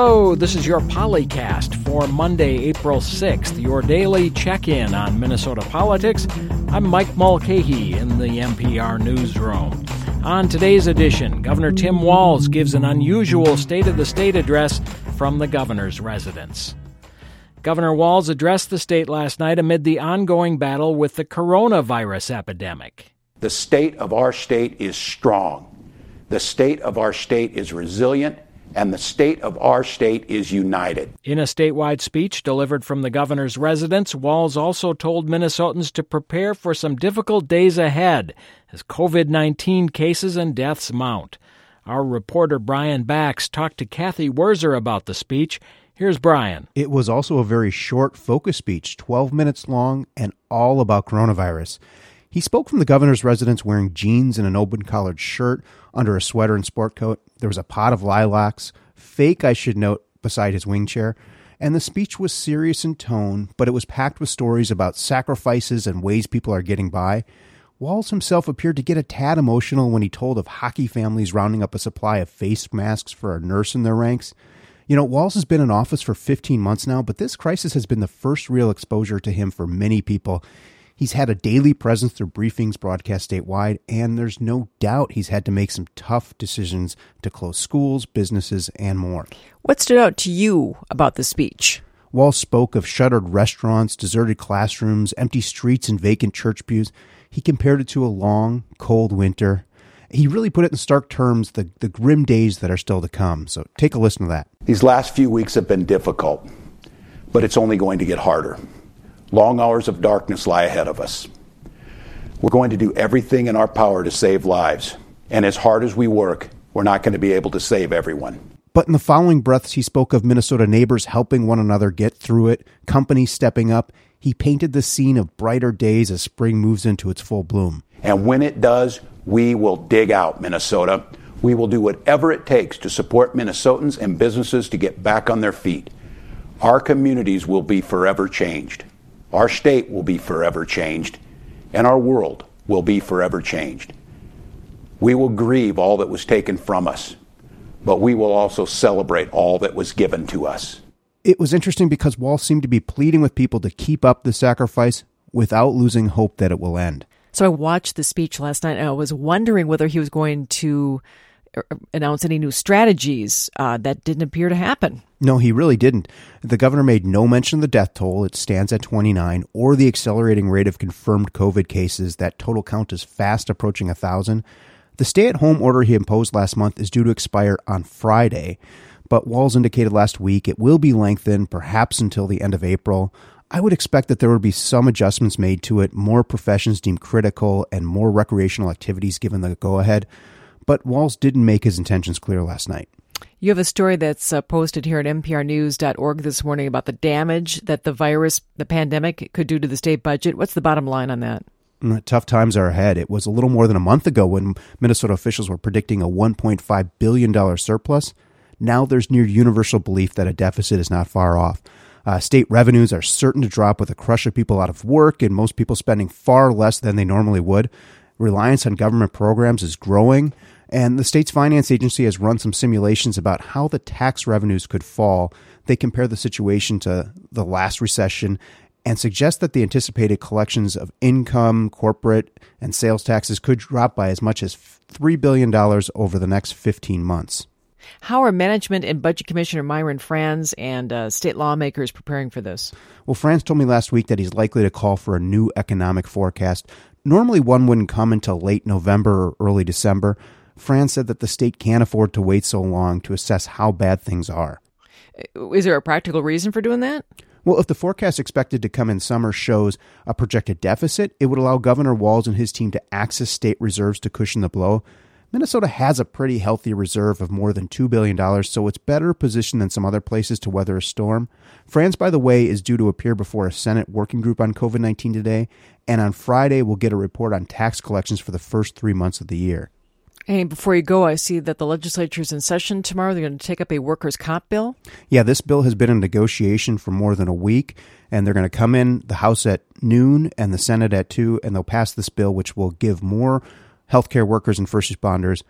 Hello, this is your Policast for Monday, April 6th, your daily check in on Minnesota politics. I'm Mike Mulcahy in the MPR newsroom. On today's edition, Governor Tim Walz gives an unusual State of the State address from the governor's residence. Governor Walz addressed the state last night amid the ongoing battle with the coronavirus epidemic. The state of our state is strong. The state of our state is resilient and the state of our state is united. In a statewide speech delivered from the governor's residence, Walz also told Minnesotans to prepare for some difficult days ahead as COVID 19 cases and deaths mount. Our reporter Brian Bakst talked to Cathy Wurzer about the speech. Here's Brian. It was also a very short focus speech, 12 minutes long, and all about coronavirus. He spoke from the governor's residence wearing jeans and an open collared shirt under a sweater and sport coat. There was a pot of lilacs, fake, I should note, beside his wing chair. And the speech was serious in tone, but it was packed with stories about sacrifices and ways people are getting by. Walz himself appeared to get a tad emotional when he told of hockey families rounding up a supply of face masks for a nurse in their ranks. You know, Walz has been in office for 15 months now, but this crisis has been the first real exposure to him for many people. He's had a daily presence through briefings broadcast statewide, and there's no doubt he's had to make some tough decisions to close schools, businesses, and more. What stood out to you about the speech? Walz spoke of shuttered restaurants, deserted classrooms, empty streets, and vacant church pews. He compared it to a long, cold winter. He really put it in stark terms the, the grim days that are still to come. So take a listen to that. These last few weeks have been difficult, but it's only going to get harder. Long hours of darkness lie ahead of us. We're going to do everything in our power to save lives. And as hard as we work, we're not going to be able to save everyone. But in the following breaths, he spoke of Minnesota neighbors helping one another get through it, companies stepping up. He painted the scene of brighter days as spring moves into its full bloom. And when it does, we will dig out Minnesota. We will do whatever it takes to support Minnesotans and businesses to get back on their feet. Our communities will be forever changed. Our state will be forever changed, and our world will be forever changed. We will grieve all that was taken from us, but we will also celebrate all that was given to us. It was interesting because Walz seemed to be pleading with people to keep up the sacrifice without losing hope that it will end. So I watched the speech last night and I was wondering whether he was going to announce any new strategies. Uh, that didn't appear to happen. No, he really didn't. The governor made no mention of the death toll. It stands at 29, or the accelerating rate of confirmed COVID cases. That total count is fast approaching a 1,000. The stay at home order he imposed last month is due to expire on Friday, but Walz indicated last week it will be lengthened, perhaps until the end of April. I would expect that there would be some adjustments made to it, more professions deemed critical, and more recreational activities given the go ahead. But Walz didn't make his intentions clear last night. You have a story that's uh, posted here at mprnews.org this morning about the damage that the virus, the pandemic, could do to the state budget. What's the bottom line on that? Mm, tough times are ahead. It was a little more than a month ago when Minnesota officials were predicting a $1.5 billion surplus. Now there's near universal belief that a deficit is not far off. Uh, state revenues are certain to drop with a crush of people out of work and most people spending far less than they normally would. Reliance on government programs is growing. And the state's finance agency has run some simulations about how the tax revenues could fall. They compare the situation to the last recession and suggest that the anticipated collections of income, corporate, and sales taxes could drop by as much as $3 billion over the next 15 months. How are management and budget commissioner Myron Frans and uh, state lawmakers preparing for this? Well, Frans told me last week that he's likely to call for a new economic forecast. Normally, one wouldn't come until late November or early December. Frans said that the state can't afford to wait so long to assess how bad things are. Is there a practical reason for doing that? Well, if the forecast expected to come in summer shows a projected deficit, it would allow Governor Walz and his team to access state reserves to cushion the blow. Minnesota has a pretty healthy reserve of more than $2 billion, so it's better positioned than some other places to weather a storm. Frans, by the way, is due to appear before a Senate working group on COVID 19 today, and on Friday, we'll get a report on tax collections for the first three months of the year. Hey, before you go, I see that the legislature is in session tomorrow. They're going to take up a workers' comp bill. Yeah, this bill has been in negotiation for more than a week, and they're going to come in the House at noon and the Senate at 2, and they'll pass this bill, which will give more healthcare workers and first responders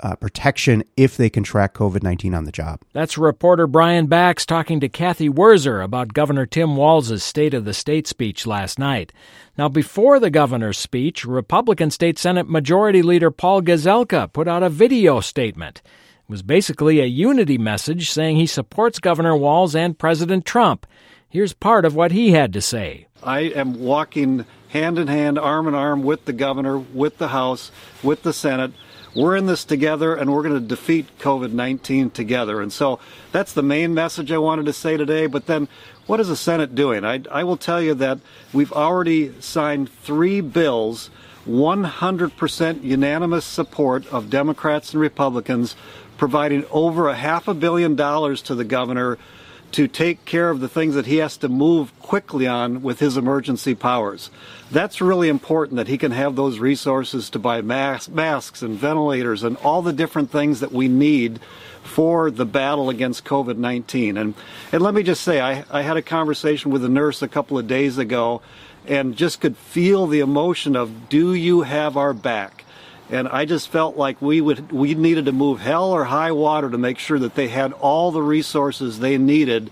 uh, protection if they contract COVID 19 on the job. That's reporter Brian Bakst talking to Cathy Wurzer about Governor Tim Walz's State of the State speech last night. Now, before the governor's speech, Republican State Senate Majority Leader Paul Gazelka put out a video statement. It was basically a unity message saying he supports Governor Walz and President Trump. Here's part of what he had to say. I am walking hand in hand, arm in arm with the governor, with the House, with the Senate we're in this together and we're going to defeat COVID 19 together. And so that's the main message I wanted to say today. But then, what is the Senate doing? I, I will tell you that we've already signed three bills, 100% unanimous support of Democrats and Republicans, providing over a half a billion dollars to the governor to take care of the things that he has to move quickly on with his emergency powers. That's really important that he can have those resources to buy mas- masks and ventilators and all the different things that we need for the battle against COVID 19. And, and let me just say, I, I had a conversation with a nurse a couple of days ago and just could feel the emotion of, do you have our back? And I just felt like we would we needed to move hell or high water to make sure that they had all the resources they needed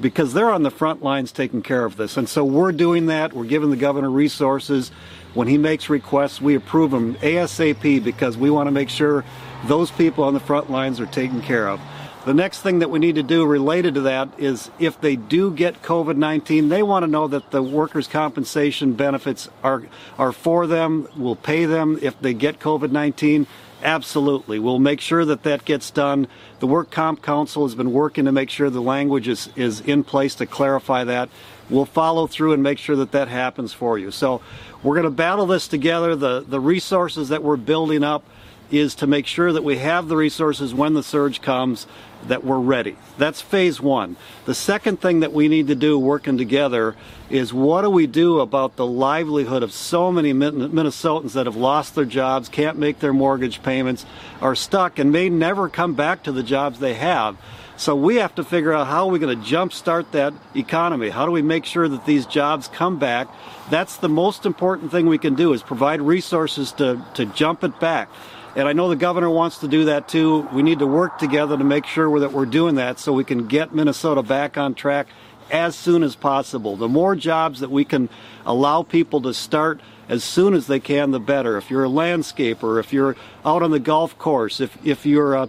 because they're on the front lines taking care of this. And so we're doing that. We're giving the governor resources. When he makes requests, we approve them ASAP because we want to make sure those people on the front lines are taken care of. The next thing that we need to do related to that is if they do get COVID 19, they want to know that the workers' compensation benefits are, are for them. We'll pay them if they get COVID 19. Absolutely. We'll make sure that that gets done. The Work Comp Council has been working to make sure the language is, is in place to clarify that. We'll follow through and make sure that that happens for you. So we're going to battle this together. The, the resources that we're building up is to make sure that we have the resources when the surge comes that we're ready. That's phase one. The second thing that we need to do working together is what do we do about the livelihood of so many Minnesotans that have lost their jobs, can't make their mortgage payments, are stuck, and may never come back to the jobs they have. So we have to figure out how are we going to jumpstart that economy? How do we make sure that these jobs come back? That's the most important thing we can do is provide resources to, to jump it back. And I know the governor wants to do that too. We need to work together to make sure that we're doing that so we can get Minnesota back on track as soon as possible. The more jobs that we can allow people to start as soon as they can, the better. If you're a landscaper, if you're out on the golf course, if, if you're a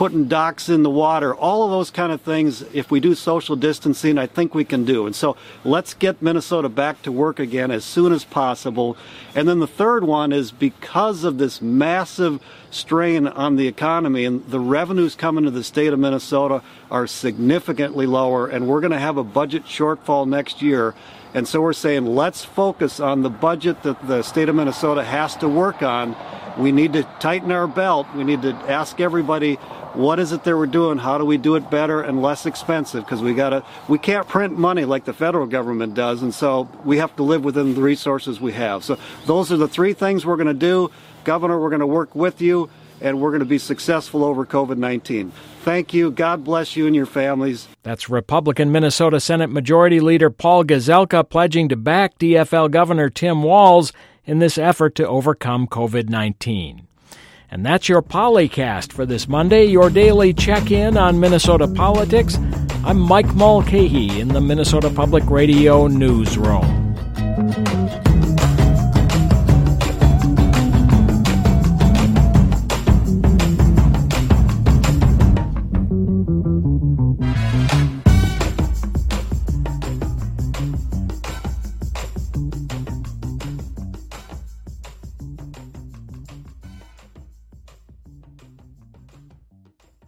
putting docks in the water, all of those kind of things, if we do social distancing, I think we can do. And so let's get Minnesota back to work again as soon as possible. And then the third one is because of this massive strain on the economy and the revenues coming to the state of Minnesota are significantly lower, and we're going to have a budget shortfall next year. And so we're saying let's focus on the budget that the state of Minnesota has to work on. We need to tighten our belt. We need to ask everybody what is it that we're doing? How do we do it better and less expensive? Because we gotta, we can't print money like the federal government does, and so we have to live within the resources we have. So those are the three things we're going to do. Governor, we're going to work with you, and we're going to be successful over COVID 19. Thank you. God bless you and your families. That's Republican Minnesota Senate Majority Leader Paul Gazelka pledging to back DFL Governor Tim Walz in this effort to overcome COVID 19. And that's your Policast for this Monday, your daily check in on Minnesota politics. I'm Mike Mulcahy in the Minnesota Public Radio Newsroom.